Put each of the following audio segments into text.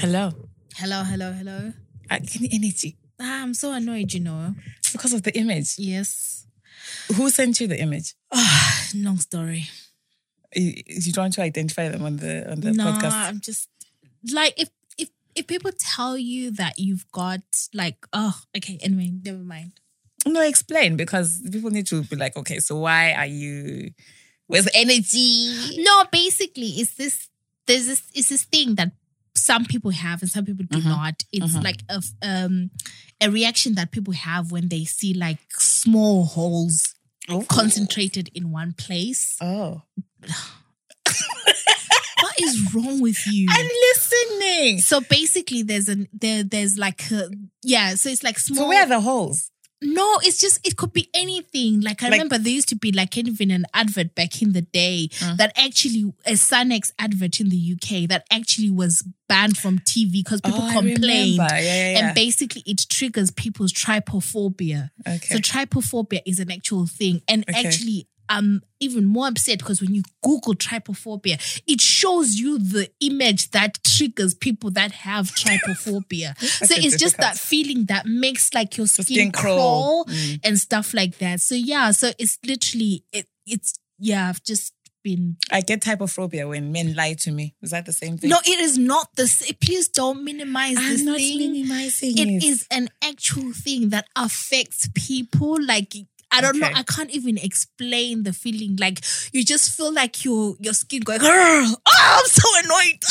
Hello. Hello, hello, hello. I can energy Ah, I'm so annoyed, you know. because of the image. Yes. Who sent you the image? Ah, long story. You, you trying to identify them on the on the no, podcast? I'm just like if if if people tell you that you've got like oh okay anyway never mind. No, explain because people need to be like, okay, so why are you with energy? No, basically it's this there's this it's this thing that some people have and some people do Mhm. not. It's Mhm. like a um a reaction that people have when they see like small holes concentrated in one place. Oh, What is wrong with you? I'm listening. So basically, there's an there there's like a, yeah. So it's like small. So where are the holes? No, it's just it could be anything. Like I Like- remember there used to be like even an advert back in the day Mm. that actually a Sanex advert in the UK that actually was banned from TV because people oh, complained. Yeah, yeah, yeah. And basically, it triggers people's trypophobia. okay. So trypophobia is an actual thing, and Okay. actually, I'm even more upset because when you Google trypophobia, it shows you the image that triggers people that have trypophobia. so it's just that feeling that makes like your skin, skin crawl. crawl, Mm. and stuff like that. So yeah, so it's literally it. It's yeah, I've just been. I get typophobia when men lie to me. Is that the same thing? No, it is not the. s- Please don't minimize this I'm not thing. minimizing it is an actual thing that affects people like I don't know. I can't even explain the feeling. Like you just feel like your your skin going. Oh, I'm so annoyed.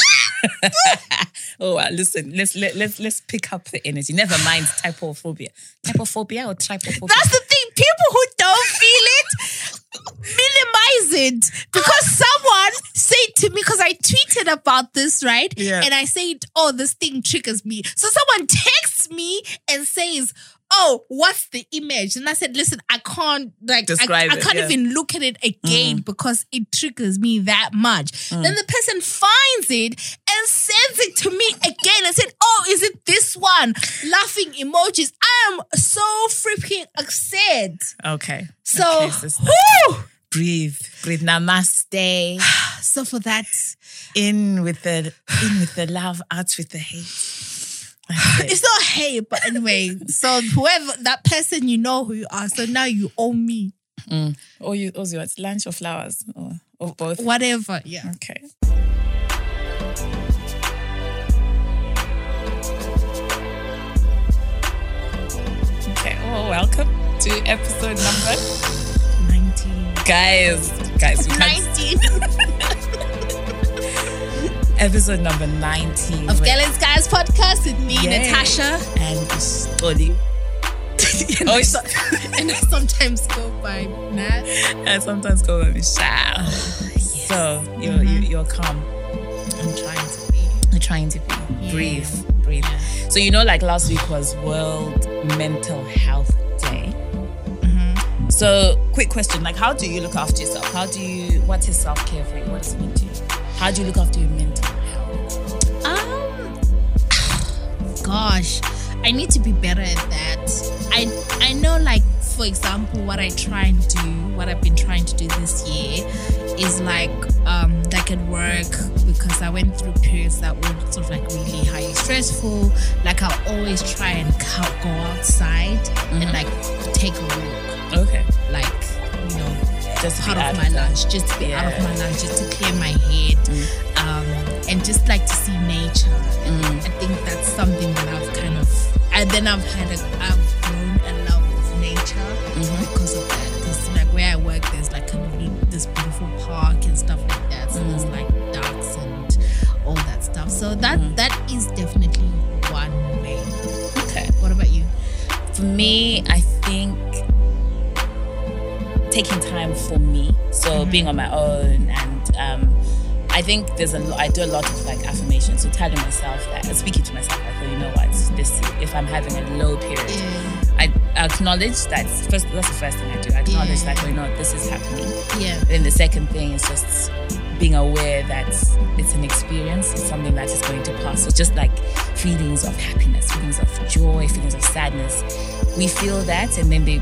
oh, well, listen. Let's let, let's let's pick up the energy. Never mind typophobia. Typophobia or trypophobia? That's the thing. People who don't feel it minimize it because someone said to me because I tweeted about this right, Yeah. and I said, "Oh, this thing triggers me." So someone texts me and says. Oh, what's the image? And I said, listen, I can't like I, Describe I it, can't yeah. even look at it again because it triggers me that much. Mm. Then the person finds it and sends it to me again and said, Oh, is it this one? Laughing emojis. I am so freaking upset. okay. So, Okay, breathe, breathe. Namaste. so for that, In with the in with the love, out with the hate. It's not hate, but anyway. so whoever that person, you know who you are. So now you owe me mm. Or you, or you, it's lunch or flowers, or, or both. whatever. Yeah. Okay. Okay. Well, welcome to episode number 19. guys. Guys, 19 episode number 19 of Girl In Skies podcast with me, Yay. Natasha. and Xolie. and, Oh, I so- and I sometimes go by Nat. I sometimes go them Michelle. So you're, you, you're calm. I'm trying to be. You're trying to be. Yeah. Breathe. Breathe. So you know, like last week was World Mental Health Day. Mm-hmm. So, quick question: like, how do you look after yourself? How do you? What is self care for you? What does it mean to you? How do you look after your mental gosh, I need to be better at that. I I know, like for example, what I try and do, what I've been trying to do this year, is like um like at work because I went through periods that were sort of like really highly stressful. Like I always try and go outside and like take a walk, Okay, like you know just part of my lunch, just to be out of my lunch, just to clear my head, um, and just like to see nature. And Mm. I think that's something that I've kind of, and then I've had a, I've grown a love of nature Mhm. because of that. Because like where I work, there's like a, this beautiful park and stuff like that. So there's Mm. like ducks and all that stuff. So that Mm. that is definitely one way. Okay. What about you? For me, I think taking time for me. So Mhm. being on my own and um I think there's a lot I do a lot of like affirmations. So telling myself that uh, speaking to myself like, oh you know what, this if I'm having a low period, I acknowledge that first that's the first thing I do. I acknowledge Yeah. that oh you know this is happening. Yeah. Then the second thing is just being aware that it's an experience, it's something that is going to pass. So just like feelings of happiness, feelings of joy, feelings of sadness, we feel that and then they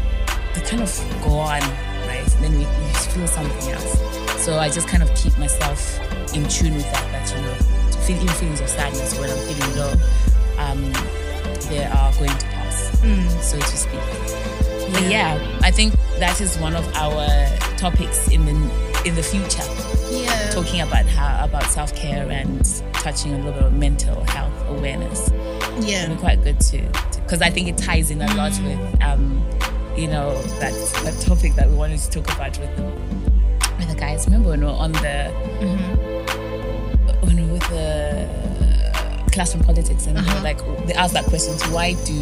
they kind of go on, right? And then we, we feel something else. So I just kind of keep myself in tune with that, that you know, feeling feelings of sadness when I'm feeling low, um, they are going to pass, so to speak. But yeah, I think that is one of our topics in the in the future, Yeah. talking about how about self care and touching a little bit of mental health awareness. Yeah. It'll be quite good too, because I think it ties in a lot with um, you know that that topic that we wanted to talk about with the, with the guys. Remember when we were on the mm-hmm. when we were with the classroom politics and they were uh-huh. like they asked that question: so why do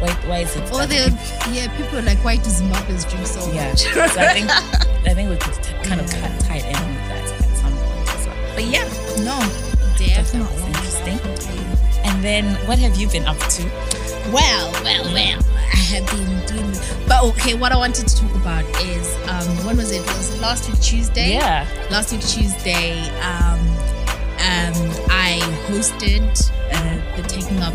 why why is it? Or the yeah, people are like, why do Zimbabweans drink so yeah. much? so I think I think we could t- kind of cut, tie it in with that at some point as well. But yeah, no, definitely interesting. And then what have you been up to? Well, well, well. I have been doing, but okay. What I wanted to talk about is um, when was it? Was it last week Tuesday? Yeah. last week Tuesday, um, um, I hosted uh, the taking up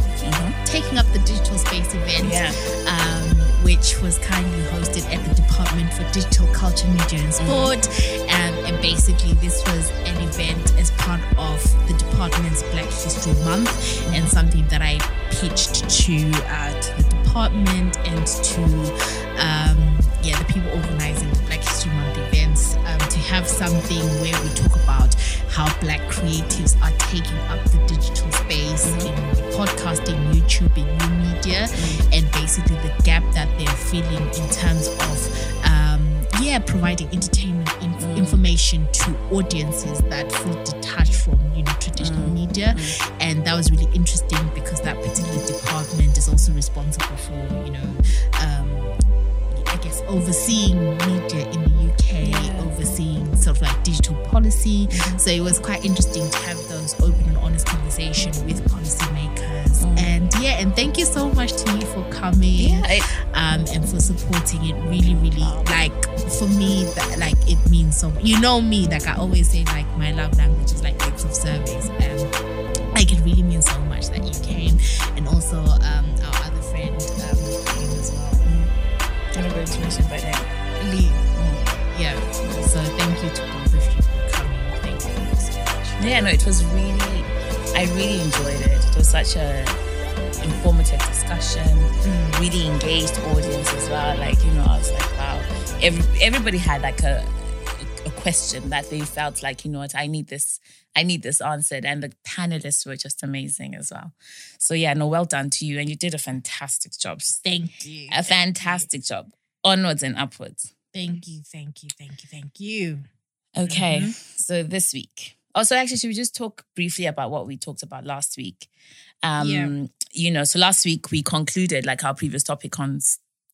taking up the digital space event, Yeah. um, which was kindly hosted at the Department for Digital Culture, Media and Sport. Um, and basically, this was an event as part of the department's Black History Month, and something that I pitched to uh, to the department and to um, yeah the people organizing the Black History Month events um, to have something where we talk about how Black creatives are taking up the digital space in podcasting, YouTube, and new media, and basically the gap that they're feeling in terms of um, yeah providing entertainment information to audiences that feel detached from you know traditional mm, media mm. and that was really interesting because that particular department is also responsible for you know um, I guess overseeing media in the UK, Yeah. overseeing sort of like digital policy. Mm-hmm. So it was quite interesting to have those open and honest conversation with policymakers. And yeah, and thank you so much to you for coming Yeah, it- um, and for supporting it. Really, really like for me, that, like it means so. much. You know me, like I always say, like my love language is like acts of service, and like it really means so much that you came, and also um, our other friend um, came as well. I'm not going to mention by name. Lee. Yeah. So thank you to both of you for coming. Thank you so much. Yeah, no, it was really, I really enjoyed it. It was such a informative discussion, really engaged audience as well. Like, you know, I was like, wow. Every, everybody had like a, a question that they felt like, you know what, I need this, I need this answered. And the panelists were just amazing as well. So yeah, no, well done to you. And you did a fantastic job. Thank you. A fantastic job. Onwards and upwards. Thank you. Thank you. Thank you. Thank you. Okay, Mm-hmm. so this week. Also, actually, should we just talk briefly about what we talked about last week? Um, Yeah. You know, so last week we concluded like our previous topic on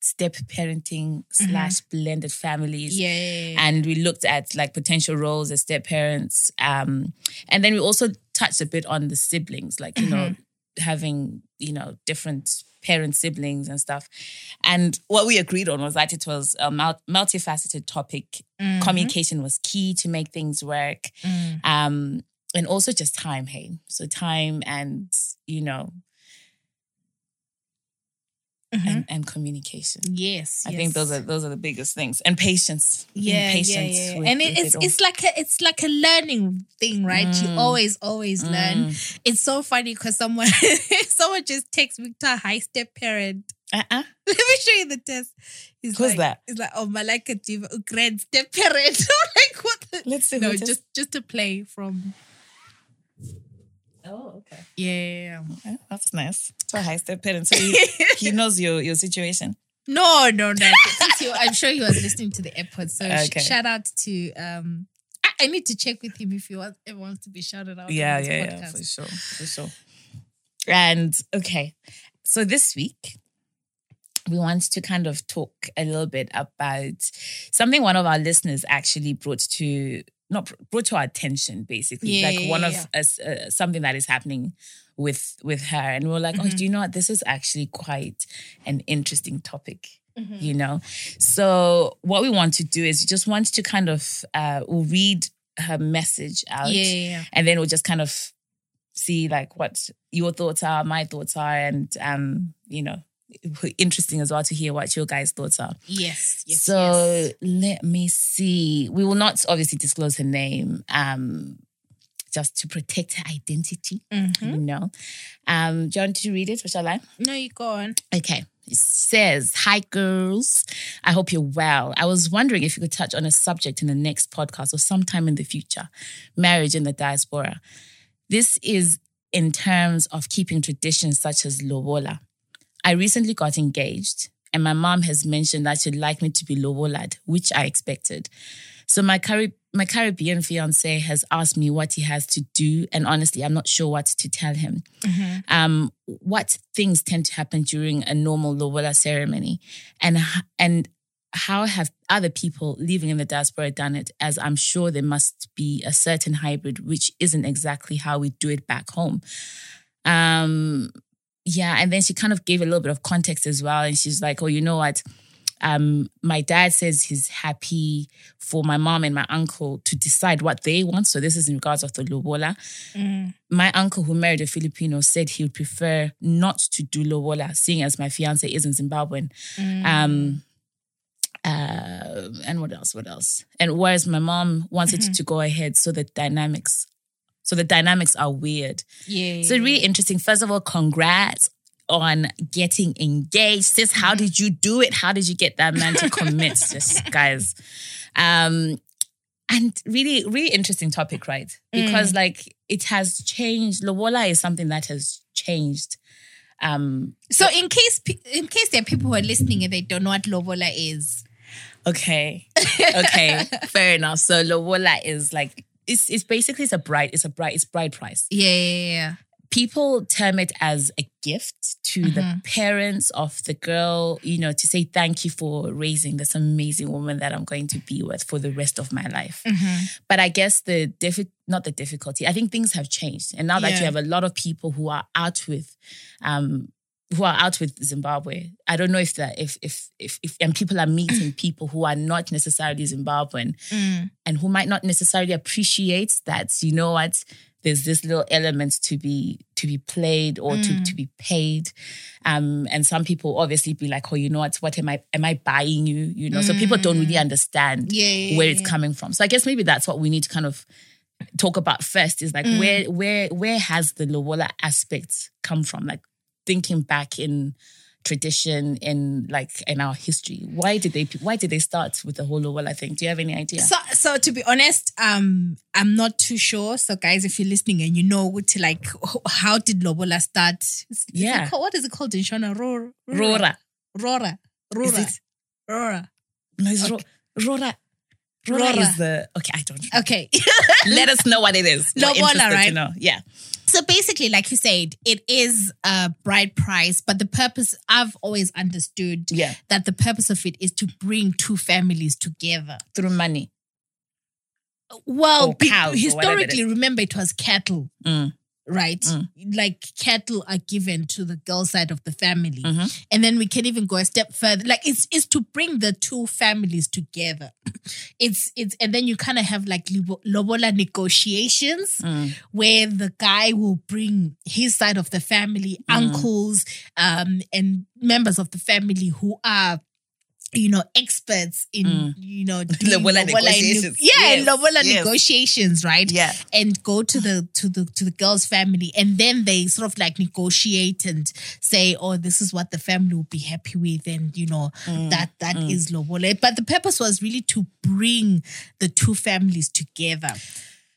step parenting slash blended families. Mm-hmm. Yeah. And we looked at like potential roles as step parents. Um, and then we also touched a bit on the siblings, like, you know, Mm-hmm. Having, you know, different parent siblings and stuff. And what we agreed on was that it was a mul- multifaceted topic. Mm-hmm. Communication was key to make things work. Mm. Um, and also just time, hey. So time and, you know, and, and communication. Yes. I think those are those are the biggest things. And patience. Yeah, yeah, patience yeah. with- and it, it's all. it's like a it's like a learning thing, right? You Mm. always always learn. It's so funny because someone someone just takes Victor high step parent. uh-uh. Let me show you the test. He's Who's like, that? He's like, oh, Malaika Diva, grand step parent. Like, what? The? Let's see. No, it just just a play from. Oh, okay. Yeah. Oh, that's nice. So high step parent. So he, he knows your your situation. No, no, no. You- I'm sure he was listening to the airport. So sh- shout out to um. I, I need to check with him if he wants ever wants to be shouted out. Yeah, yeah, yeah, podcast. for sure, for sure. And okay, so this week we want to kind of talk a little bit about something one of our listeners actually brought to not brought to our attention, basically, Yeah, like yeah, one yeah, of us uh, something that is happening with with her, and we are like, oh, do you know what? This is actually quite an interesting topic. You know, so what we want to do is we just want to kind of uh, we'll read her message out yeah. and then we'll just kind of see like what your thoughts are, my thoughts are, and um, you know, interesting as well to hear what your guys' thoughts are. Yes, yes. so yes. let me see. We will not obviously disclose her name. Um, just to protect her identity. Mhm. You know. Um, do you want to read it or shall I? No, you go on. Okay. It says, Hi, girls. I hope you're well. I was wondering if you could touch on a subject in the next podcast or sometime in the future marriage in the diaspora. This is in terms of keeping traditions such as Lobola. I recently got engaged, and my mom has mentioned that she'd like me to be Lobolad, which I expected. So my Carib- my Caribbean fiance has asked me what he has to do, and honestly, I'm not sure what to tell him um, what things tend to happen during a normal Lobola ceremony, and and how have other people living in the diaspora done it? As I'm sure there must be a certain hybrid, which isn't exactly how we do it back home. Um, yeah, and then she kind of gave a little bit of context as well, and she's like, "Oh, you know what?" Um, my dad says he's happy for my mom and my uncle to decide what they want. So this is in regards of the lobola Mm. my uncle who married a Filipino said he would prefer not to do lobola, seeing as my fiance isn't Zimbabwean. Mm. Um, uh, and what else? What else? And whereas my mom wanted Mm-hmm. to go ahead, so the dynamics, so the dynamics are weird. Yeah. So really interesting. First of all, congrats on getting engaged. Sis, how did you do it? How did you get that man to commit? Just guys. Um, and really, really interesting topic, right? Because like it has changed. Lobola is something that has changed. Um, So in case in case there are people who are listening and they don't know what lobola is. okay. Okay. Fair enough. So Lobola is like it's it's basically it's a bride, it's a bride, it's bride price. Yeah, yeah, yeah. people term it as a gift to the parents of the girl, you know, to say thank you for raising this amazing woman that I'm going to be with for the rest of my life. But I guess the diffi- not the difficulty, I think things have changed. And now that Yeah. you have a lot of people who are out with um who are out with Zimbabwe. I don't know if that if if if if and people are meeting people who are not necessarily Zimbabwean Mm. and who might not necessarily appreciate that you know what there's this little element to be to be played or Mm. to to be paid um and some people obviously be like oh you know what what am i am i buying you you know so people don't really understand Mm. Yeah, yeah, where yeah, it's coming from so i guess maybe that's what we need to kind of talk about first is like Mm. where where where has the lobola aspect come from like thinking back in tradition in like in our history why did they why did they start with the whole lobola thing do you have any idea So, so to be honest, um, I'm not too sure. So, guys, if you're listening and you know what to like, how did Lobola start? Is- is Yeah. called- what is it called in Shona? Rora. Rora. Rora. Rora. Rora. No, it's Ro- Rora. Rora is the okay. I don't. know. Okay. Let us know what it is. Lobola, right? To know. Yeah. So basically, like you said, it is a bride price, but the purpose I've always understood Yeah. that the purpose of it is to bring two families together. Through money. Well, be- or it historically, remember it was cattle, Mm. Right? Mm. Like cattle are given to the girl side of the family, Mhm. and then we can even go a step further. Like it's it's to bring the two families together. It's it's and then you kind of have like lobola negotiations Mm. where the guy will bring his side of the family, Mm. uncles, um, and members of the family who are, you know, experts in, Mm. you know, Lobola lobola ne- negotiations. yeah, Yes, lobola yes. negotiations, right? Yeah. And go to the to the to the girl's family, and then they sort of like negotiate and say, "Oh, this is what the family will be happy with," and you know Mm. that that is lobola. But the purpose was really to bring the two families together.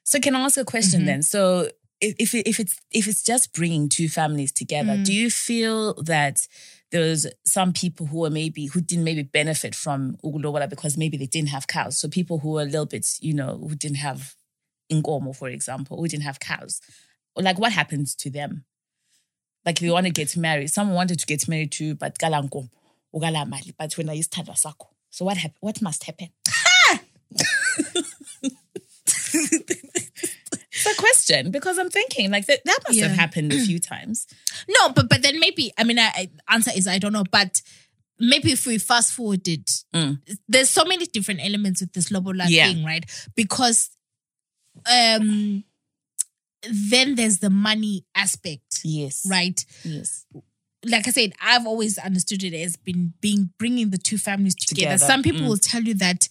So can I ask a question then? So if if, if it's if it's just bringing two families together, do you feel that there's some people who are maybe who didn't maybe benefit from Ugulobola because maybe they didn't have cows? So people who were a little bit, you know, who didn't have Ingomo, for example, who didn't have cows. Like what happens to them? Like they want to get married. Someone wanted to get married to but galankom, ugala mali, but when I used sako. So what hap- what must happen? It's a question because I'm thinking like that, that must have happened a few times. No, but but then maybe I mean, I, I answer is I don't know, but maybe if we fast forwarded, Mm. there's so many different elements with this lobola Yeah. thing, right? Because um, then there's the money aspect, Yes. right? Yes. Like I said, I've always understood it as been being bringing the two families together. Together, Some people mm. will tell you that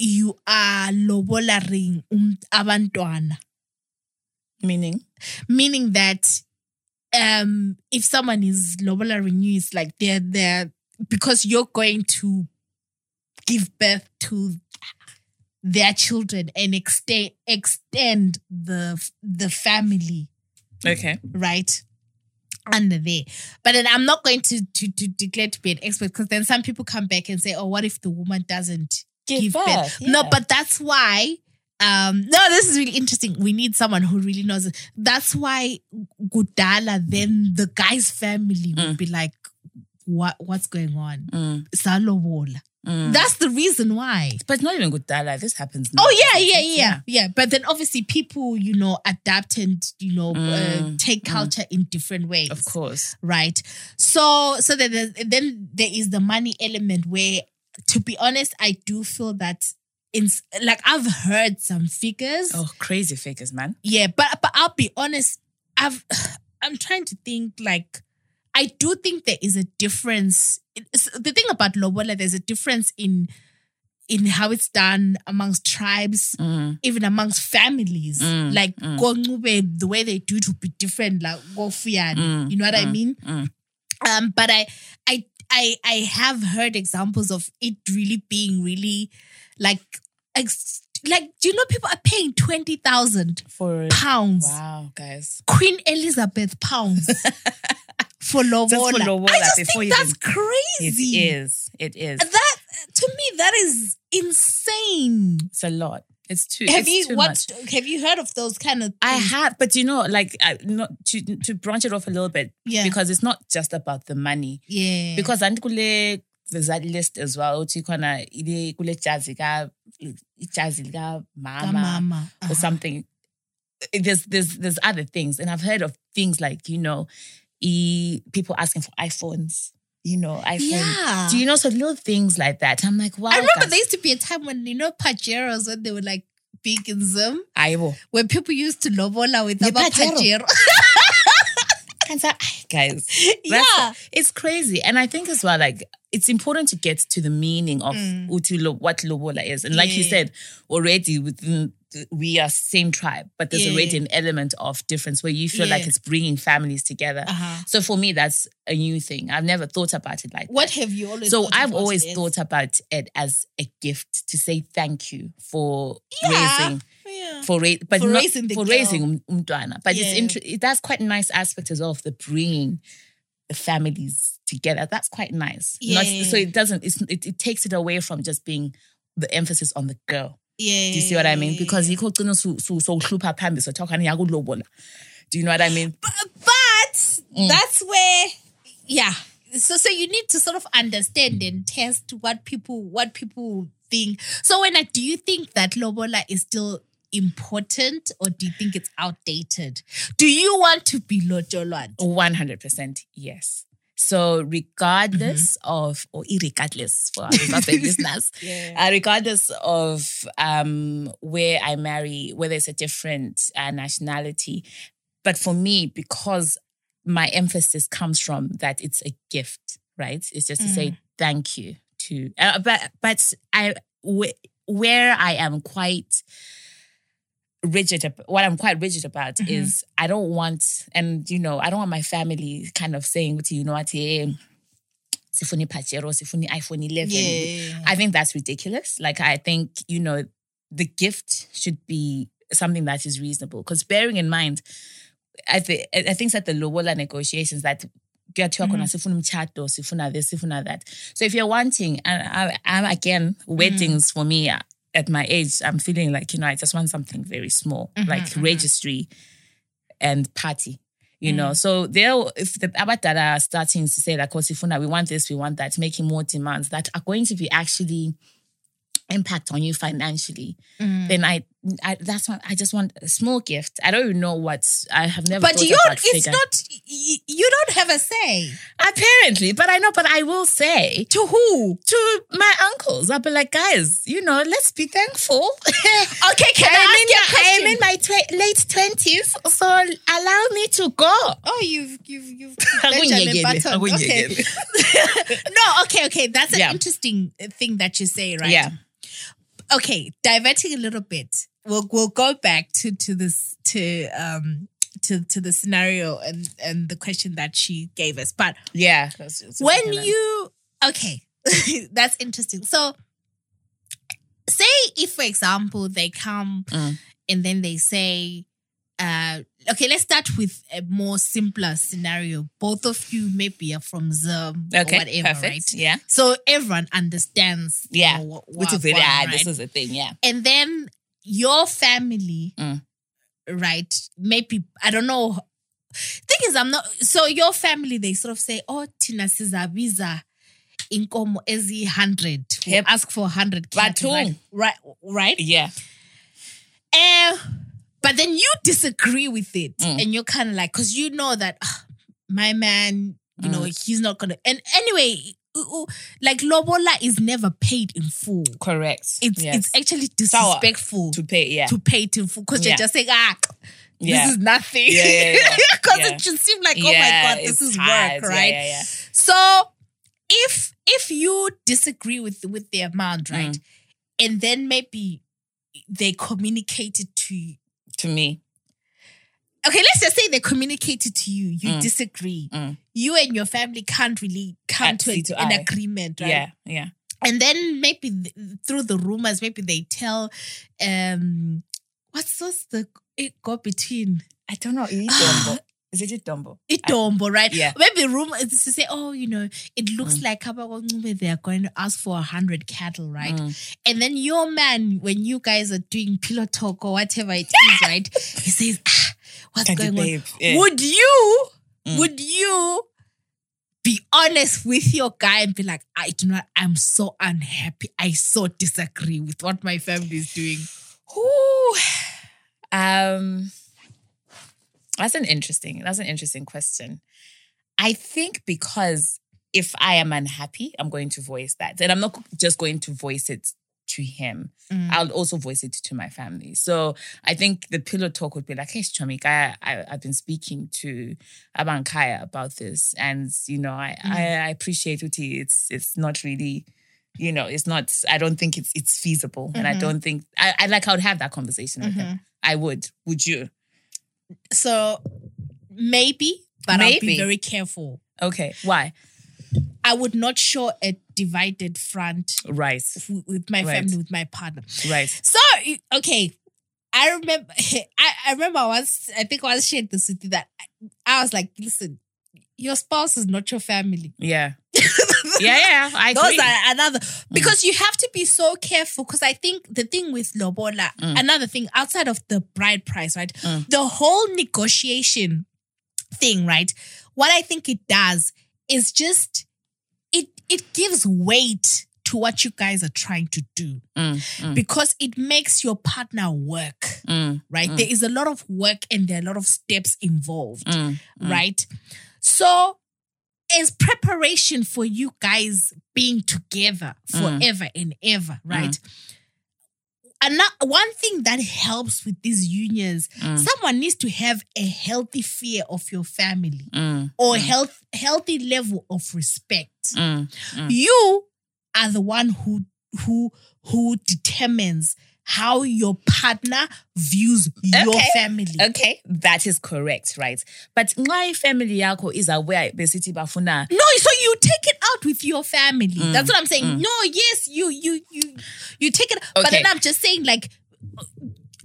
you are lobolaring um, abantwana. Meaning? meaning that um if someone is lobola renew it's like they're they're because you're going to give birth to their children and extend extend the the family Okay. right under there but then i'm not going to to, to declare to be an expert because then some people come back and say oh what if the woman doesn't Give give birth. birth, No, but that's why. Um, no, this is really interesting. We need someone who really knows it. That's why Gudala, then the guy's family would be like, "What? What's going on?" Mm, Salobola. mm. That's the reason why. But it's not even dialogue. This happens now. Oh yeah, yeah, It's- yeah, yeah. But then obviously people, you know, adapt and you know uh, Mm, take culture in different ways Of course. right? So, so there's- then there is the money element where, to be honest, I do feel that in like I've heard some figures, Oh, crazy figures, man. yeah, but but I'll be honest, I've I'm trying to think like. I do think there is a difference. It's- the thing about lobola, there's a difference in in how it's done amongst tribes, Mm, even amongst families. Mm, like mm. The way they do it would be different. Like Gofuyani, Mm, you know what I mm, mean? mm. Um, but I, I, I, I have heard examples of it really being really like, ex- like do you know people are paying twenty thousand For pounds, wow, guys. Queen Elizabeth pounds for lobola. Just for lobola, I just before think that's even- crazy. It is. It is. That to me, that is insane. It's a lot. It's too. Have it's you too what? much. Have you heard of those kind of? I have, but you know, like, I, not to to branch it off a little bit Yeah. because it's not just about the money. yeah. Because andikule there's that list as well. Uthi khona ile kule jazi ka ijazi mama mama or uh-huh. something. There's there's there's other things, and I've heard of things like you know, e, people asking for iPhones. You know, iPhone. Yeah. Do you know so little things like that? I'm like, wow. I remember guys. there used to be a time when you know Pajeros when they were like big in Zim, Aibo. when people used to lobola with Yeah, about Pajero. And so, guys, yeah. It's crazy. And I think as well, like, it's important to get to the meaning of lo, what lobola is. And like you Mm. Said, already within, the- we are same tribe, but there's Yeah. already an element of difference where you feel like it's bringing families together. Uh-huh. So for me, that's a new thing. I've never thought about it like What that. have you always? So I've always it thought about it as a gift to say thank you for Yeah. raising Yeah. for ra- but For not, raising the for girl. raising um- But Yeah. it's inter- it- that's quite a nice aspect as well of the bringing the families together. That's quite nice. Not- Yeah. so it doesn't. It's, it, it takes it away from just being the emphasis on the girl. Yeah. Do you see what I mean? Because you could so so so hlupha phambi so talk lobola. Do you know what I mean? but Mm. that's where yeah so so you need to sort of understand and test what people what people think so when I, do you think that lobola is still important or do you think it's outdated do you want to be hundred percent yes. So regardless of or irregardless for our listeners, Yeah. uh, regardless of um, where I marry, whether it's a different uh, nationality, but for me, because my emphasis comes from that it's a gift, right? It's just to say thank you to, uh, but but I wh- where I am quite rigid what i'm quite rigid about mm-hmm. is i don't want and you know i don't want my family kind of saying to you know what eh, sifuni pajero sifuni iphone 11 Yeah. i think that's ridiculous. Like i think you know the gift should be something that is reasonable. Because bearing in mind i think i think that the lobola negotiations that kuyathiwa khona mm-hmm. sifuna umtshato sifuna this sifuna that. So if you're wanting and I, I'm again weddings mm-hmm. for me at my age i'm feeling like you know i just want something very small mm-hmm, like mm-hmm. registry and party you know? Mm. So they'll if the abadala are starting to say like oh sifuna we want this we want that making more demands that are going to be actually impact on you financially mm. then I, I that's why i just want a small gift i don't even know what's i have never but you it's figure. not you don't have a say apparently but i know but i will say to who to my uncles i'll be like guys you know let's be thankful okay can I'm, I in, ask you a I'm question? in my tw- late 20s so allow me to go Oh, you've you've you've Akunyekele, Benjamin Button. Okay. no, okay, okay. That's an Yeah. interesting thing that you say, right? yeah Okay, diverting a little bit. We'll we'll go back to to this to um to to the scenario and and the question that she gave us. But Yeah. that's- that's when you okay, that's interesting. So say if for example they come Mm. and then they say uh okay let's start with a more simpler scenario both of you maybe are from Zim Okay. or whatever perfect. right Yeah. so everyone understands Yeah. know, what, Which what- is very what, ah, right? This is a thing. Yeah. and then your family, Mm. right? Maybe I don't know. Thing is, I'm not. So your family, they sort of say, "Oh, Tina Sizabiza." Inkomo ezi hundred. Yep. Ask for hundred. Batum. Right, right, right. Yeah. Eh, but then you disagree with it, Mm. and you're kind of like, because you know that ah, my man, you know, Mm. he's not gonna. And anyway, like Lobola is never paid in full. Correct. It's Yes. it's actually Sour. disrespectful to pay. Yeah. to pay to full because Yeah. you're just saying, ah, yeah. this is nothing. Yeah, yeah, yeah. Because it should seem like, oh my God, this is hard. work, right? Yeah, yeah. So if if you disagree with with the amount, Mm. right, and then maybe they communicated to. To me. Okay, let's just say they communicated to you. You Mm. disagree. Mm. You and your family can't really come At to, a- to an agreement, right? Yeah. Yeah. and then maybe th- through the rumors, maybe they tell, um, what's what's the it go between I don't know. Is it? Is it Dumbo? Itombo, right? Yeah. Maybe rumors to say, oh, you know, it looks like Kabakongcube, they are going to ask for a hundred cattle, right? Mm. And then your man, when you guys are doing pillow talk or whatever it is, right? He says, ah, what's Candy going on? babe. Yeah. Would you, Mm. would you be honest with your guy and be like, I do not, I'm so unhappy. I so disagree with what my family is doing. Ooh. Um, that's an interesting. That's an interesting question. I think because if I am unhappy, I'm going to voice that, and I'm not just going to voice it to him. Mm. I'll also voice it to my family. So I think the pillow talk would be like, "Hey, Chomik, I, I I've been speaking to Abankaya about this, and you know, I I, I appreciate it. It's it's not really." You know, it's not. I don't think it's it's feasible, and I Mhm. don't think I, I like. I would have that conversation with him. I would. Would you? So maybe, but I'll be very careful. Okay. Why? I would not show a divided front Right. w- with my Right. family, with my partner. Right. So okay, I remember. I, I remember once. I think I was shared this with you that I was like, listen, your spouse is not your family. Yeah. yeah. Yeah. I Those are another because you have to be so careful. Because I think the thing with Lobola, Mm. another thing outside of the bride price, right? Mm. The whole negotiation thing, right? What I think it does is just it gives weight to what you guys are trying to do Mm, mm, because it makes your partner work, mm, right? Mm. There is a lot of work and there are a lot of steps involved, mm, mm. right? So, as preparation for you guys being together forever and ever, right? Another, one thing that helps with these unions, Mm. someone needs to have a healthy fear of your family Mm, or mm, health healthy level of respect. mm, mm. You are the one who who who determines how your partner views your family. Okay, that is correct, right? But my family yako is aware besithi bafuna No, so you take it out with your family. Mm, That's what I'm saying. mm. No, yes, you you you you take it, but then I'm just saying like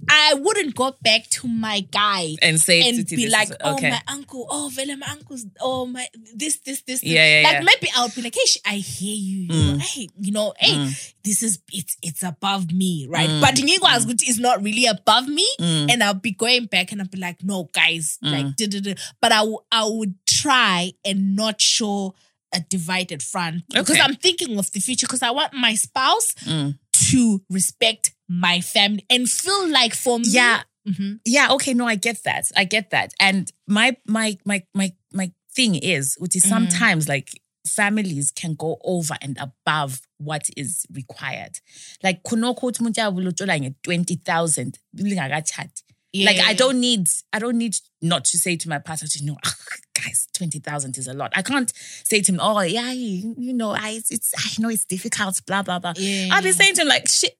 I wouldn't go back to my guy and say and be like, is- oh okay. my uncle, oh vele my uncle's, oh my this this this. this. Yeah, yeah, Like yeah. maybe I'll be like, hey, I hear you. you know, Mm. hey, you know, hey, Mm. this is it's it's above me, right? Mm. But Ngigwa's good is not really above me, Mm, and I'll be going back and I'll be like, no, guys, Mm. like, duh, duh, duh. but I w- I would try and not show a divided front because Okay. I'm thinking of the future because I want my spouse mm. to respect my family and feel like for me, Yeah. Mhm. Yeah, okay, no, I get that. I get that. And my my my my my thing is, which is Mm. sometimes like families can go over and above what is required. Like kunoko uthi umuntu uyabulutshola nge-20,000 lingakatshati. Like I don't need, I don't need not to say to my partner, you know, "Ah, guys, twenty thousand is a lot. I can't say to him, oh yeah, you, know, I it's I know it's difficult, blah blah blah. Yeah. I'll be saying to him like, shit,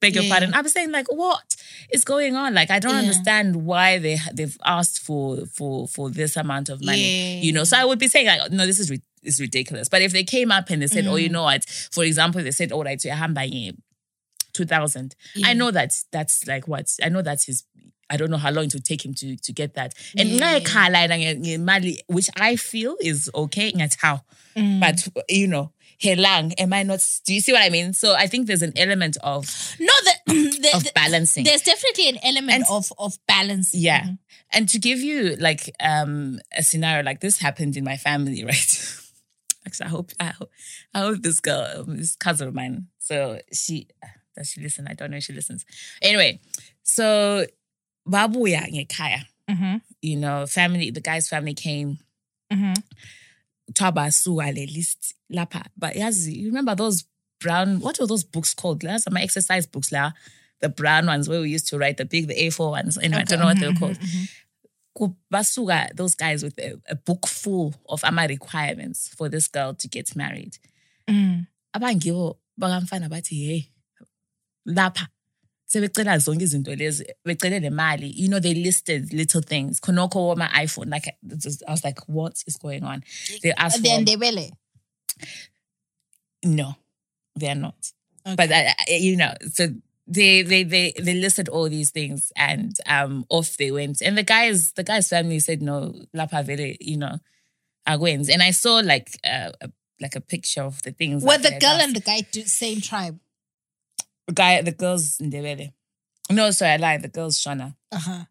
beg your Yeah. pardon. I was saying like, what is going on? Like, I don't Yeah. understand why they they've asked for for for this amount of money. Yeah. You know, so I would be saying like, no, this is ri- is ridiculous. But if they came up and they said, Mm. oh, you know what? For example, they said, all right, so I'm buying two thousand. I know that that's like what I know that's his. I don't know how long it would take him to to get that. And Yeah. ngayekhala na nge- ngemali, which I feel is okay. How. Mm. But you know, helang, am I not? Do you see what I mean? So I think there's an element of no, the, the, of balancing. there's definitely an element And- of of balance. Yeah. Mhm. And to give you like um a scenario like this happened in my family, right? Actually, I hope I hope, I hope this girl, um, this cousin of mine. So she does she listen? I don't know if she listens. Anyway, so babuya. Mhm. You know, family, the guy's family came. Mhm. Taba suka le list lapha. But yazi, you remember those brown, what were those books called? Last my exercise books la. The brown ones where we used to write the big, the A4 ones. Anyway, I don't know what they were Mhm, called. mhm, mhm. Ku- basuka those guys with a, a book full of ama requirements for this girl to get married. Mm. Abangiwo bakamfana bathi hey lapha sebecela zonke izinto lezi becele le mali you know they listed little things khonokho my iPhone like I was like what is going on they asked for Then they will. no they're not Okay. but I, I- you know so they they they they listed all these things and um off they went and the guys the guy's family said no lapa vele you know agwens and i saw like uh, a, like a picture of the things Were the girl asked. and the guy do same tribe? The guy the girls in the Ndebele. no sorry i lied the girls shona Uh huh.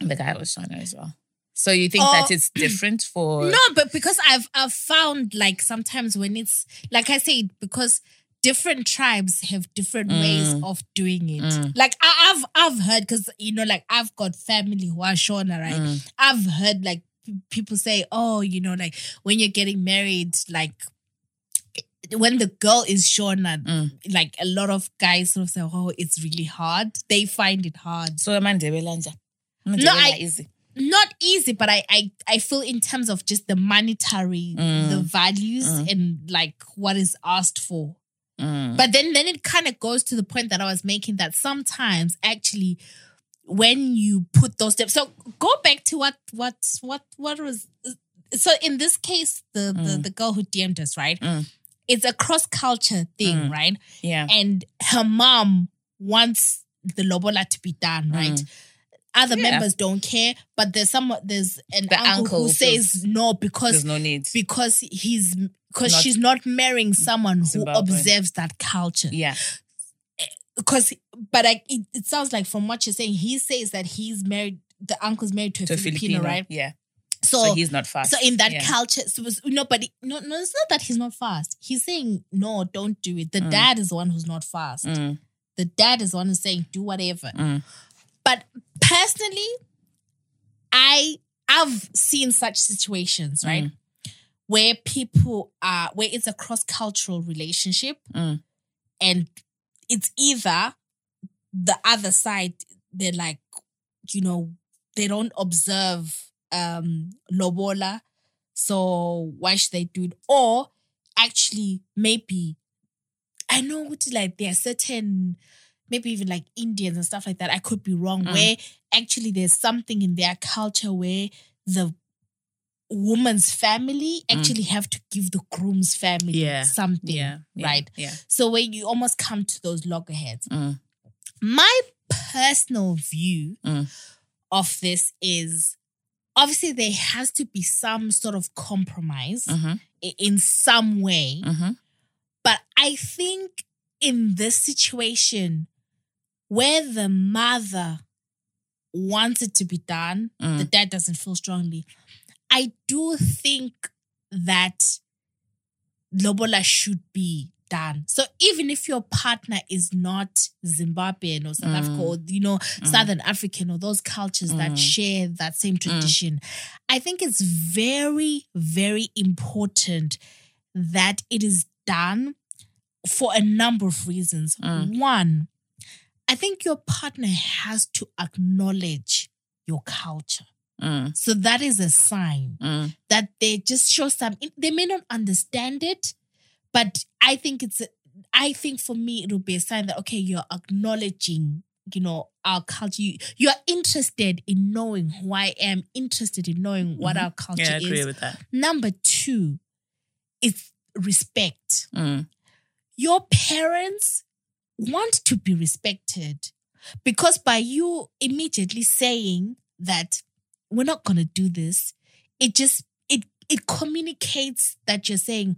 the guy was shona as well so you think Oh. that it's different for No, but because I've I've found like sometimes when it's like I said because different tribes have different ways Mm. of doing it. Mm. Like I, I've I've heard because you know like I've got family who are Shona, right? Mm. I've heard like people say, oh, you know, like when you're getting married, like when the girl is Shona, Mm. like a lot of guys sort of say, oh, it's really hard. They find it hard. so amandebela nja No, I- easy not easy, but I I, I feel in terms of just the monetary, Mm. the values Mm. and like what is asked for. Mm. But then then it kind of goes to the point that I was making that sometimes actually when you put those steps so go back to what what what what was so in this case the the, Mm. the girl who DM'd us, right? Mm. It's a cross culture thing, Mm. right? yeah And her mom wants the lobola to be done, right? Other Mm. Yeah. members don't care, but there's some there's an The uncle, uncle who says no because there's no need because he's because she's not marrying someone who observes that culture. yeah Because, but I, it, it sounds like from what you're saying, he says that he's married. The uncle's married to a to Filipino, right? yeah So, so he's not fast so in that yeah. culture, so was, no, but no, no, it's not that he's not fast. He's saying no, don't do it. The Mm. dad is the one who's not fast. Mm, The dad is the one who's saying do whatever. mm, But personally, I I've seen such situations, right? Mm. Where people are where it's a cross-cultural relationship Mm. and it's either the other side, they're like, you know, they don't observe um Lobola, so why should they do it? Or actually maybe I know what like there are certain maybe even like Indians and stuff like that. I could be wrong. Mm. Where actually there's something in their culture where the woman's family actually have to give the groom's family Mm. Yeah. something. yeah, yeah, Right. yeah So when you almost come to those loggerheads. Mm. My personal view Mm. of this is obviously there has to be some sort of compromise i- in some way. mhm. But I think in this situation where the mother wants it to be done, Mm. the dad doesn't feel strongly. I do think that Lobola should be done. So even if your partner is not Zimbabwean or South Mm. Africa or you know Southern African or those cultures that Mm. share that same tradition, I think it's very very important that it is done for a number of reasons. Mm. One, I think your partner has to acknowledge your culture. Mm, So that is a sign mm, that they just show some, they may not understand it, but I think it's I think for me it would be a sign that okay, you're acknowledging, you know, our culture. You, you are interested in knowing who I am, interested in knowing what our culture Mm-hmm. Yeah, I agree is. with that. Number two, is respect. Mm. Your parents want to be respected because by you immediately saying that we're not going to do this, it just it it communicates that you're saying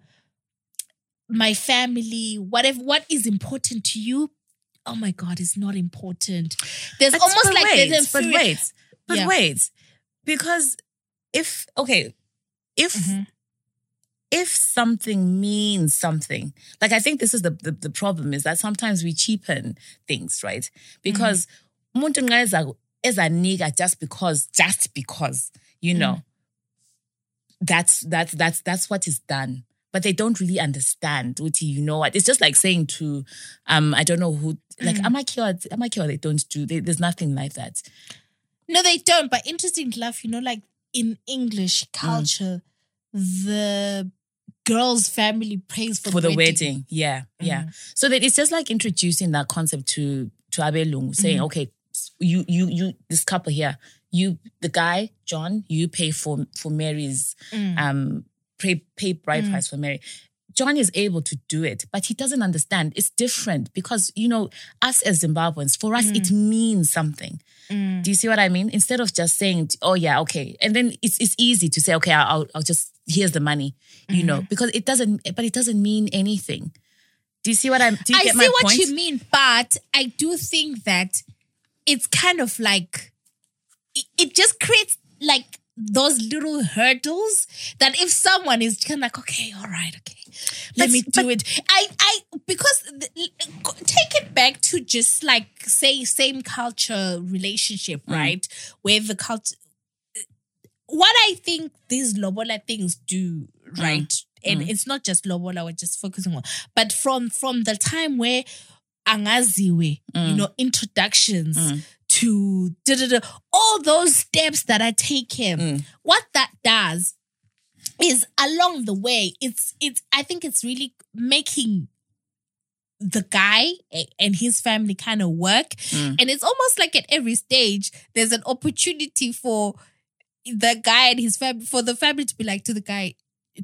my family, whatever what is important to you. Oh my God, is not important. There's almost like wait, there's but wait, but Yeah. wait, because if okay, if Mhm. if something means something, like I think this is the, the the problem is that sometimes we cheapen things, right? Because umuntu is a nigga just because, just because, you know, that's that's that's that's what is done. But they don't really understand. Uti, you know what? It's just like saying to, um, I don't know who, like Mm. Amakiwa, Amakiwa, they don't do. They, there's nothing like that. No, they don't. But interesting enough, you know, like in English Mm. culture, the girl's family pays for, for the wedding. Yeah, yeah. So that it's just like introducing that concept to to Abelungu, saying, okay, you you you this couple here, you the guy John, you pay for for Mary's Mm. um pay pay bride price for Mary. John is able to do it, but he doesn't understand. It's different because you know us as Zimbabweans, for us it means something. Mm. Do you see what I mean? Instead of just saying, "Oh yeah, okay," and then it's it's easy to say, "Okay, I'll I'll, just here's the money," you know, Mm-hmm. because it doesn't. But it doesn't mean anything. Do you see what I'm? Do you I get see my what point? you mean, but I do think that it's kind of like it, it just creates like those little hurdles that if someone is kind of like, okay, all right, okay, let But- me do it. I, I, because the- take it back to just like say same culture relationship, Mm. right? Where the culture, what I think these lobola things do, mm. right? And mm. it's not just lobola we're just focusing on, but from from the time where angaziwe, you mm. know, introductions to da, da, da, all those steps that I are taken. Mm. What that does is along the way, it's it's I think it's really making the guy and his family kind of work. Mm. And it's almost like at every stage, there's an opportunity for the guy and his family, for the family to be like to the guy,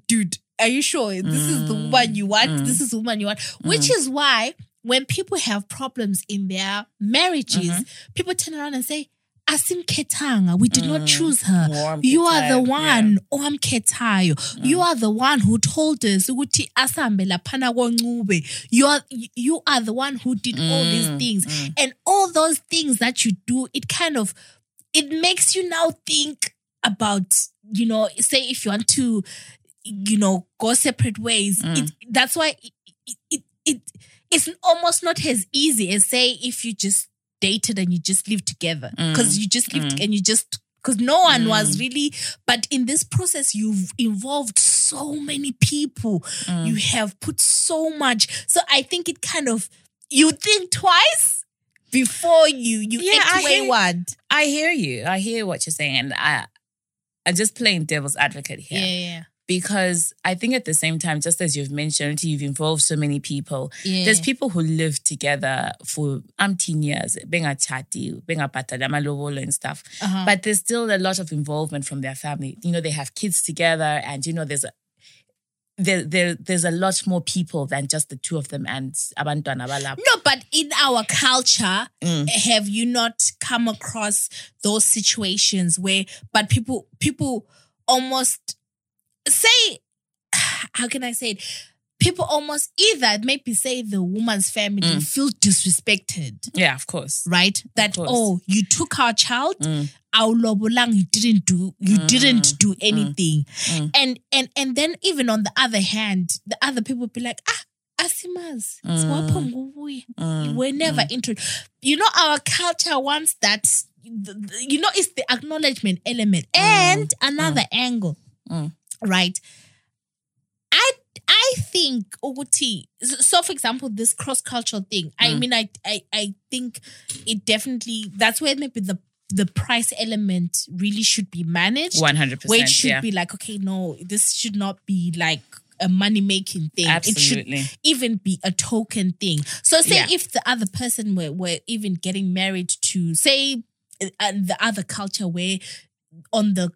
dude, are you sure this is the mm. woman you want? This is the woman you want. Which is why when people have problems in their marriages, people turn around and say, Asim Ketanga, we did not choose her. Or You are the one, Oam Ketayo. You are the one who told us ukuthi asambe koncube. You are you are the one who did all these things. And all those things that you do, it kind of it makes you now think about, you know, say if you want to, you know, go separate ways. It, that's why it, it, it, it it's almost not as easy as say if you just dated and you just live together. Mm. Because you just lived mm. and you just because no one was mm. really but in this process you've involved so many people. You have put so much. So i think it kind of you think twice before you you Yeah, act I hear- I hear you. I hear what you're saying, and I, I'm just playing devil's advocate here. yeah because I think at the same time, just as you've mentioned, you've involved so many people. Yeah. There's people who live together for umpteen years, being a chati, being a patadama and stuff. Uh-huh. But there's still a lot of involvement from their family. You know, they have kids together, and you know, there's a there, there there's a lot more people than just the two of them and abantwana balapho. No, but in our culture, Mm. have you not come across those situations where, but people, people almost say, how can I say it? People almost either maybe say the woman's family Mm. feel disrespected, Yeah, of course. right? That course. oh, you took our child, Mm. our lobolang, you didn't do, you didn't do anything, Mm. and and and then even on the other hand, the other people be like ah. Asimas, siwapho ngubuye. Mm. we're never into you know our culture wants that you know it's the acknowledgement element and another angle Mm. Right i i think ukuthi so for example this cross cultural thing i mean I, I i think it definitely that's where maybe the the price element really should be managed One hundred percent. where it should Yeah. be like okay no this should not be like a money making thing. Absolutely. It should even be a token thing. So say Yeah. if the other person were, were even getting married to say uh, the other culture where on the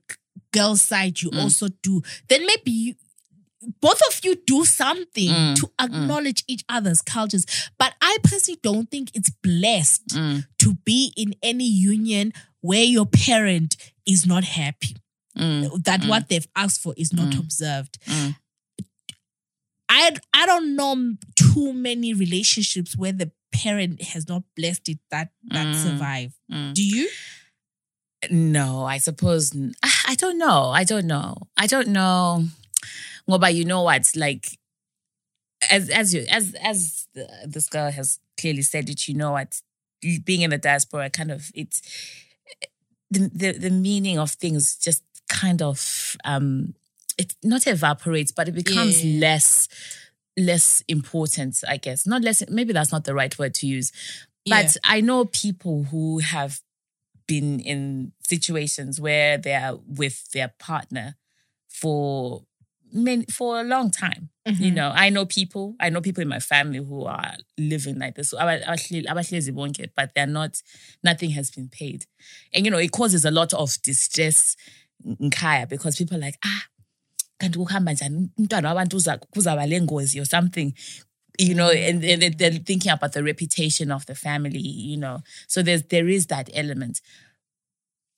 girl's side you Mm. also do, then maybe you both of you do something Mm, to acknowledge each other's cultures. But I personally don't think it's blessed Mm, to be in any union where your parent is not happy mm, that Mm. what they've asked for is not Mm. observed. mm. I I don't know too many relationships where the parent has not blessed it that that Mm. survive. Mm. Do you? No, I suppose ah, I don't know. I don't know. I don't know. Well, but you know what? Like, as as you as as this girl has clearly said it, you know what? Being in the diaspora, kind of it's the the, the meaning of things just kind of um it not evaporates, but it becomes Yeah. less less important. I guess not less. Maybe that's not the right word to use. But I know people who have been in situations where they are with their partner for many, for a long time. You Mhm. know, I know people. I know people in my family who are living like this. Aba- abahleli- abahlezi bonke, But they're not. Nothing has been paid, and you know it causes a lot of distress in Kaya because people are like ah. kanti kuhamba njani umntwana wabantu uza- kuzaba le ngozi or something you know and, and they're thinking about the reputation of the family you know so there's there is that element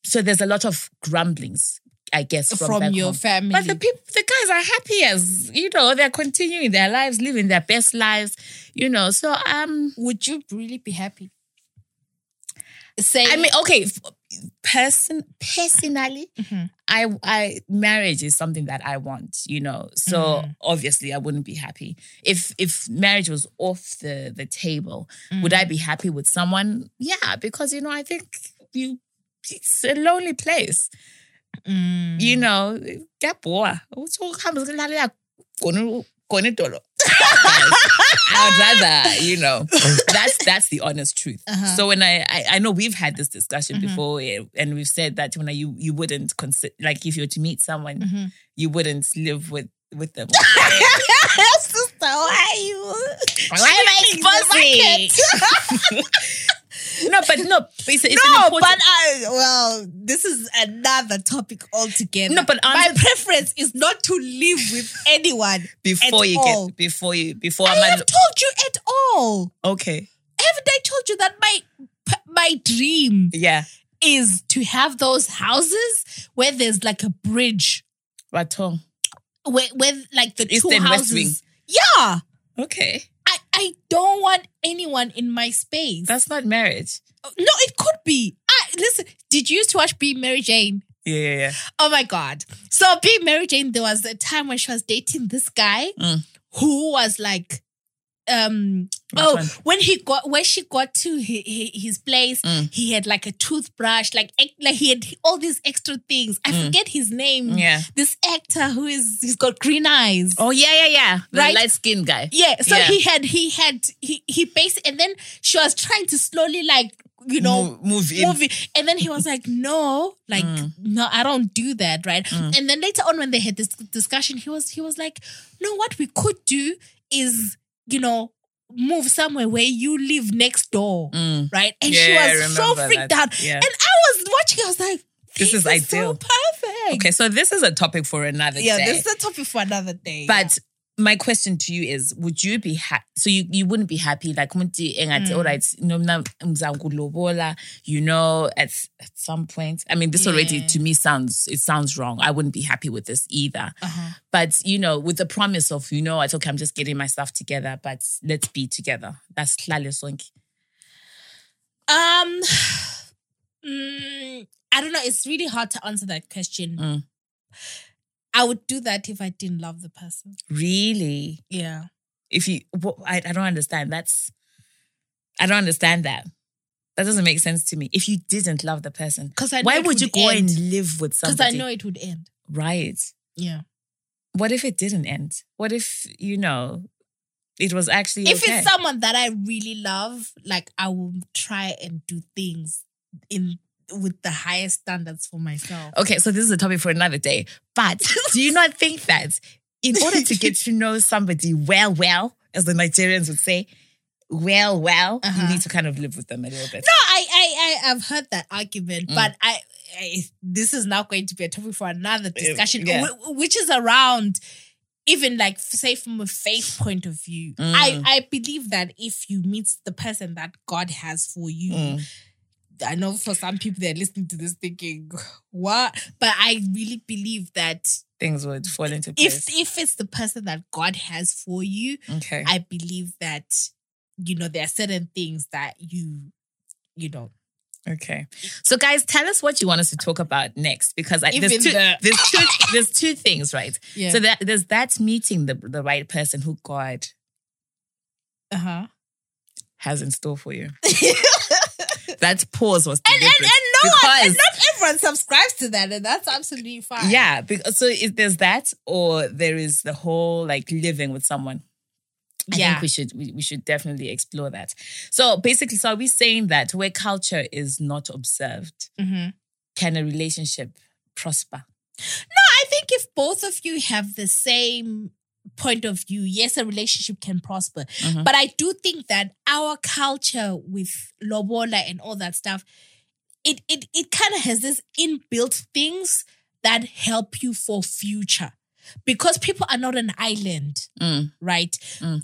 so there's a lot of grumblings i guess from, from, your home. family. but the people the guys are happy as you know they're continuing their lives living their best lives you know so um would you really be happy? Say, i mean okay person personally Mhm. I I marriage is something that I want, you know. So Mhm. obviously I wouldn't be happy. If if marriage was off the the table, would Mm. I be happy with someone? Yeah, because you know, I think you it's a lonely place. Mm. You know, kuyabhoa. Uthi ukuhamba ukulalela gona gona idolo. I would rather, you know, that's that's the honest truth. Uh-huh. So when I, I I know we've had this discussion Mhm. before, eh, and we've said that when you you wouldn't consider like if you were to meet someone, Mhm. you wouldn't live with with them. Sister, why are you? Why am I no, but no, it's, it's no, important. but I well, this is another topic altogether. No, but my preference is not to live with anyone. before you all. get before you before I I'm have told you at all. okay. Haven't I told you that my my dream Yeah. is to have those houses where there's like a bridge, Raton. where where like the East two houses. Wing. Yeah, Okay. I I don't want anyone in my space. That's not marriage. no, it could be. I listen. Did you used to watch Being Mary Jane? Yeah, yeah, yeah. Oh my God. So being Mary Jane, there was a time when she was dating this guy Mm. who was like, um, Which oh, one? when he got, when she got to his, his place, Mm. he had like a toothbrush, like, like he had all these extra things. I Mm. forget his name. Yeah. This actor who is, he's got green eyes. Oh yeah, yeah, yeah. The Right? light skinned guy. Yeah. So Yeah. he had, he had, he, he basically, and then she was trying to slowly like, you know, move, move in. And then he was like, no, like, Mm. no, I don't do that, right? Mm. And then later on when they had this discussion, he was he was like, no, what we could do is, you know, move somewhere where you live next door, Mm. right? And Yeah, she was so freaked that. out. Yeah. And I was watching, I was like, This is so ideal. perfect. Okay, so this is a topic for another day. Yeah, day. this is a topic for another day. But my question to you is, would you be happy? So you, you wouldn't be happy, like, Mm. all right, nomna mzangulobola, you know, at, at some point. I mean, this already to me sounds, it sounds wrong. I wouldn't be happy with this either. uh-huh. But, you know, with the promise of, you know, it's okay, I'm just getting my stuff together, but let's be together. That's sonke. Um, mm, I don't know. It's really hard to answer that question. Mm. I would do that if I didn't love the person. Really? Yeah. If you, wh- I, I don't understand. That's, I don't understand that. That doesn't make sense to me. If you didn't love the person, Because I why would you go end. and live with somebody? Because? I know it would end. Right. Yeah. What if it didn't end? What if, you know, it was actually If okay? it's someone that I really love, like I will try and do things in with the highest standards for myself. okay, so this is a topic for another day. But do you not think that in order to get to know somebody well, well, as the Nigerians would say, well, well, Uh-huh. you need to kind of live with them a little bit. No, I, I, I, I've heard that argument, Mm. but I, I, this is now going to be a topic for another discussion, yeah. which is around even like say from a faith point of view. Mm. I, I believe that if you meet the person that God has for you, Mm. I know for some people they're listening to this thinking, what? But I really believe that Things would fall into if place. if it's the person that God has for you, okay. I believe that you know there are certain things that you you know Okay. So guys, tell us what you want us to talk about next because I, there's two the- there's two there's two things, right? yeah So that there's that meeting the the right person who God uh-huh has in store for you. that pause was and, and, and no one and not everyone subscribes to that and that's absolutely fine Yeah, because, so if there's that, or there is the whole like living with someone. I Yeah. think we should we, we should definitely explore that. So basically, so are we saying that where culture is not observed, Mhm. can a relationship prosper? no i think if both of you have the same point of view yes a relationship can prosper Mhm. but i do think that our culture with lobola and all that stuff it it, it kind of has this inbuilt things that help you for future because people are not an island Mm, right Mm.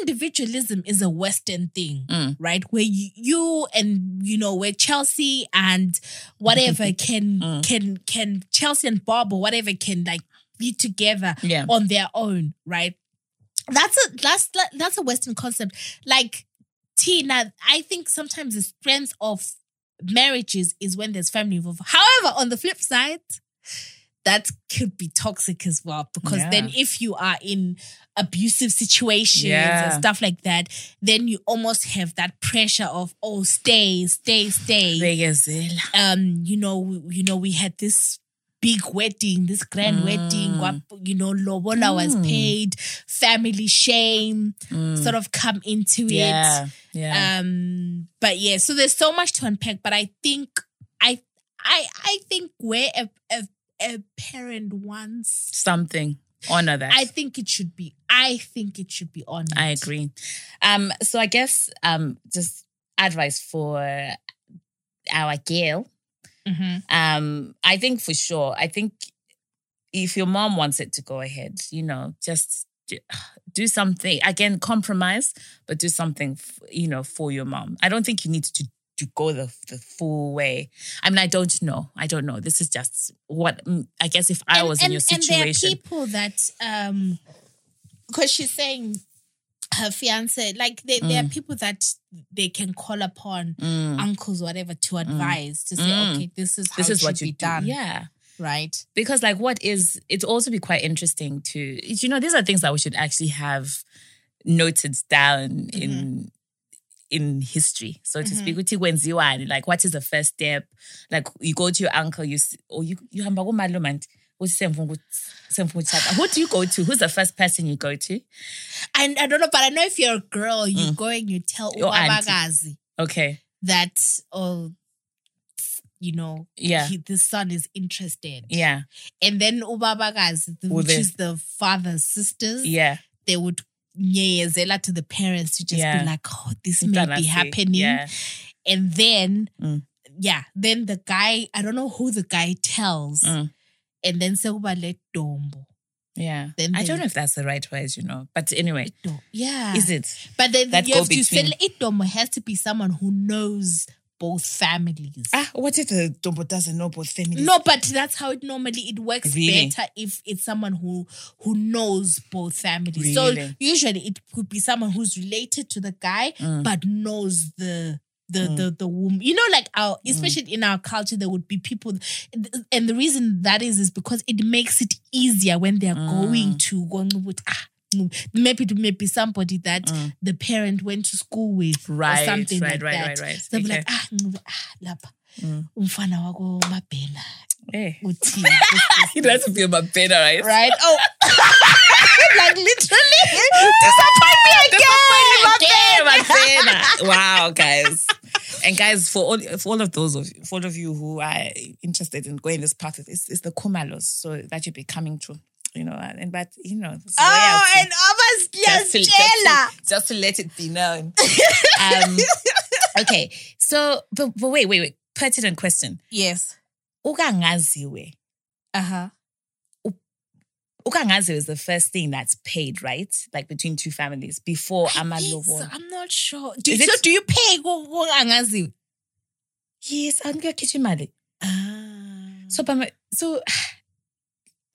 individualism is a western thing mm, right where you, you and you know where chelsea and whatever can Mm. can can chelsea and bob or whatever can like be together yeah. on their own right that's a that's that's a western concept like tina i think sometimes the strength of marriages is when there's family involved however on the flip side that could be toxic as well because Yeah. then if you are in abusive situations Yeah. and stuff like that then you almost have that pressure of oh stay stay stay um you know you know we had this big wedding this grand Mm. wedding what you know lobola was Mm. paid family shame Mm. sort of come into Yeah. it Yeah. um but yeah so there's so much to unpack but i think i i i think where a, a, a parent wants Something. Honor that. i think it should be i think it should be honored I agree. Um, so I guess um, just advice for our girl. Mhm. Um, I think for sure. I think if your mom wants it to go ahead, you know, just do- do something again. Compromise, but do something. You know, for your mom. I don't think you need to to go the the full way. I mean, I don't know. I don't know. This is just what mm, I guess. If I and, was and, in your situation. and there are people that um because she's saying her fiance like there, there are people that they can call upon Mm. uncles whatever to advise to say Mm. okay this is how this it is what should you be done. Do. Yeah. right? Because like what is it's also be quite interesting to you know these are things that we should actually have noted down in in history so to speak. Ukuthi kwenziwani, like what is the first step? Like you go to your uncle you or you you have a hamba kumalume and uthi "Sengifuna ukuthi- sengifuna ukutshada." who do you go to who's the first person you go to and i don't know but i know if you're a girl you go and you tell Mm. Your okay that oh you know Yeah. he, the son is interested yeah and then ubabakazi Will which is the father's sisters yeah they would nyeyezela to the parents to just Yeah. be like, oh, this may be happening. yeah And then, Mm. yeah, then the guy, I don't know who the guy tells. Mm. And then sekuba le dombo. yeah Then i don't know if that's the right words you know but anyway Do- Yeah. is it But then that you have to go-between? say idomo has to be someone who knows both families. ah what if the dombo doesn't know both families No, but that's how it normally it works Really? better if it's someone who who knows both families. Really? So usually it could be someone who's related to the guy Mm. but knows the the the the woman. You know, like our especially in our culture, there would be people, and the reason that is is because it makes it easier when they're Mm. going to go with ah. Maybe to maybe somebody that the parent went to school with Mm. Right, or something right, like right, that. right, right. So be Okay. like, ah, ah, lapha. Mm. Umfana wako mabhena hey you don't to feel my better right right oh like literally disappoint me again Again, wow, guys. And guys, for all for all of those of for all of you who are interested in going this path, it's, it's the Kumalos, so that should be coming true. you know, and but you know, Oh, and others just to, just, to, just to let it be known. um, okay, so but, but wait, wait, wait. Pertinent question. Yes. Ukangaziwe. Uh-huh. Ukangaziwe is the first thing that's paid, right? Like between two families before I think so. amalobol. I'm not sure. Do, so do you pay go go angazi? Yes, I'm gonna kitchen money. Ah. So, so,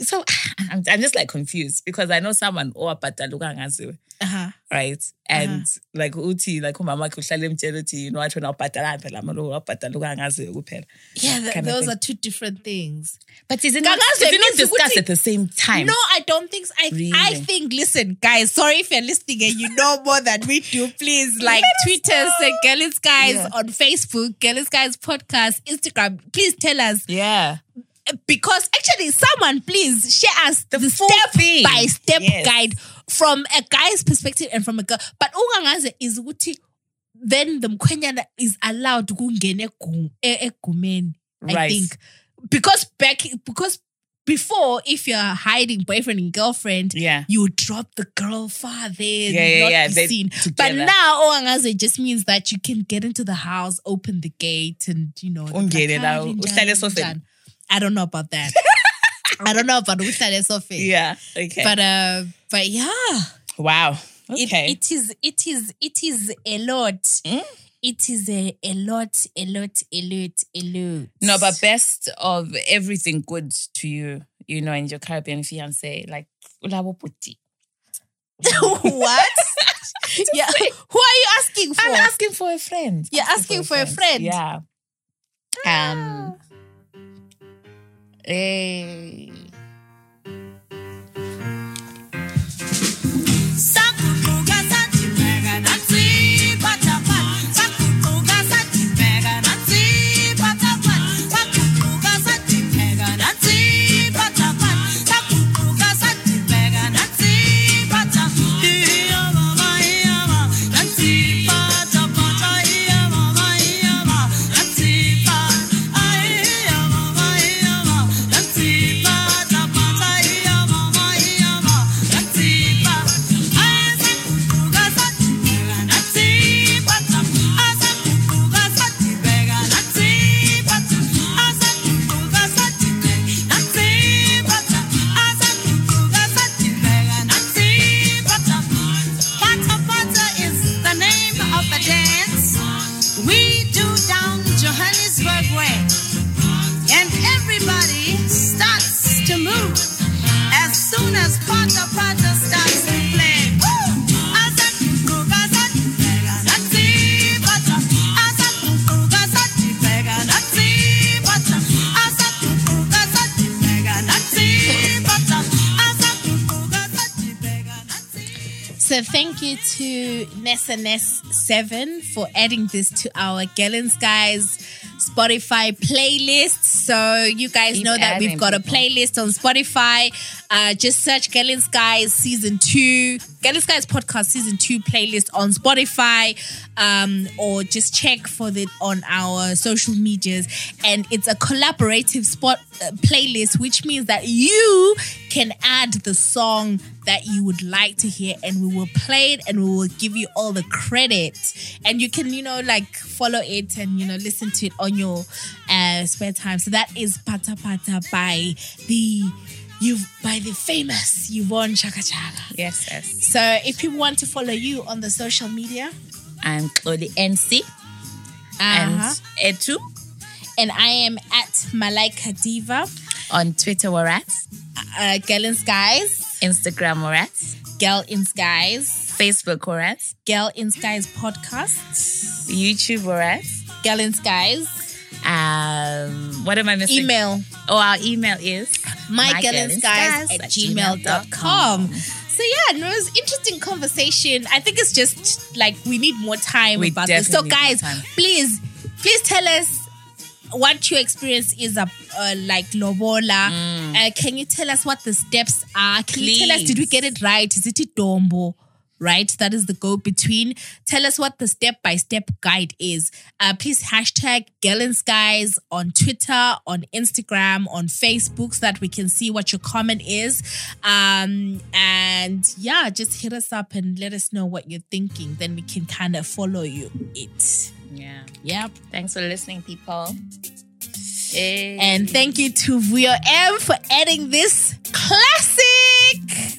so I'm, I'm just like confused because I know someone or ukangaziwe. Uh-huh. right? And like uthi like umama wakhe uhlala emtshela uthi you know wathi wena ubhadala phela amalobolo wabhadala ukangaziwe kuphela. Yeah, th- Kind of those are two different things. But is it not, is it not means discussed at the same time? No, I don't think so. I, I think, listen, guys, sorry if you're listening and you know more than we do. Please, like, Twitter say at Girl In Skies Yeah. on Facebook, Girl In Skies Podcast, Instagram. Please tell us. Yeah. Because actually, someone, please share us the, full step thing. by step Yes. guide from a guy's perspective and from a girl. But ungangaze is ukuthi then the mkhwenyana is allowed to ukungena egu- egumeni. I Right. think because back because before if you're hiding boyfriend and girlfriend, Yeah. you drop the girl far there, Yeah, yeah, not yeah, be seen. But now Oangaze just means that you can get into the house, open the gate, and you know. Ungene la, "Hi, uhlale Linjani, esofeni." Linjani." I don't know about that. I don't know about uhlale esofeni. Yeah. Okay. But uh, but yeah, wow. it, Okay. it is it is it is a lot. Mm. It is a, a lot, a lot, a lot, a lot. no, but best of everything good to you, you know, and your Caribbean fiance, like ulabo puti. what? yeah. Who are you asking for? I'm asking for a friend. You're asking for a friend? Yeah. Um. Eh, Ness Seven for adding this to our Girl In Skies Spotify playlist. So you guys Keep know that we've got a playlist on Spotify. Uh, just search Girl In Skies Season Two, Girl In Skies Podcast Season Two playlist on Spotify, um, or just check for it on our social medias. And it's a collaborative spot uh, playlist, which means that you can add the song that you would like to hear and we will play it and we will give you all the credit and you can you know like follow it and you know listen to it on your uh, spare time so that is pata pata by the you by the famous Yvonne Chaka Chaka yes, yes. so if people want to follow you on the social media I'm Xolie NC uh-huh, and Etu and I am at Malaika Diva on Twitter. We're at uh, Girl in Skies Instagram. We're at Girl in Skies Facebook. We're at Girl in Skies podcast YouTube. We're at Girl in Skies um. What am I missing? email Oh, our email is mygirlinskies at gmail.com. So yeah, no, it was interesting conversation. I think it's just like we need more time We about this. So guys, please, please tell us what your experience is of uh, like lobola. Uh, can you tell us what the steps are? Can you tell us did we Mm. Get it right? Is it a dombo? Right? That is the go between. Tell us what the step by step guide is. Uh, please hashtag Girl In Skies on Twitter, on Instagram, on Facebook so that we can see what your comment is. Um, and yeah, just hit us up and let us know what you're thinking. Then we can kind of follow you it. Yeah. Yep. Thanks for listening, people. Yay. And thank you to Vuyo M for adding this classic.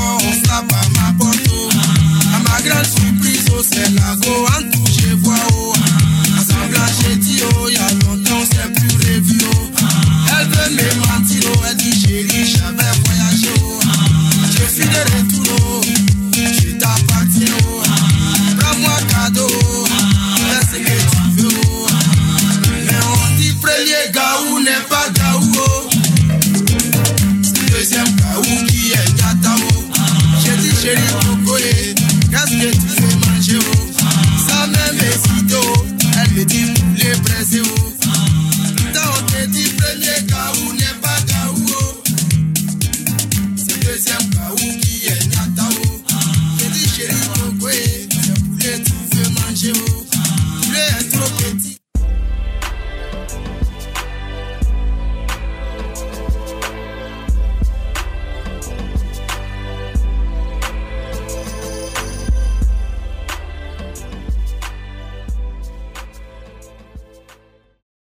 el antes.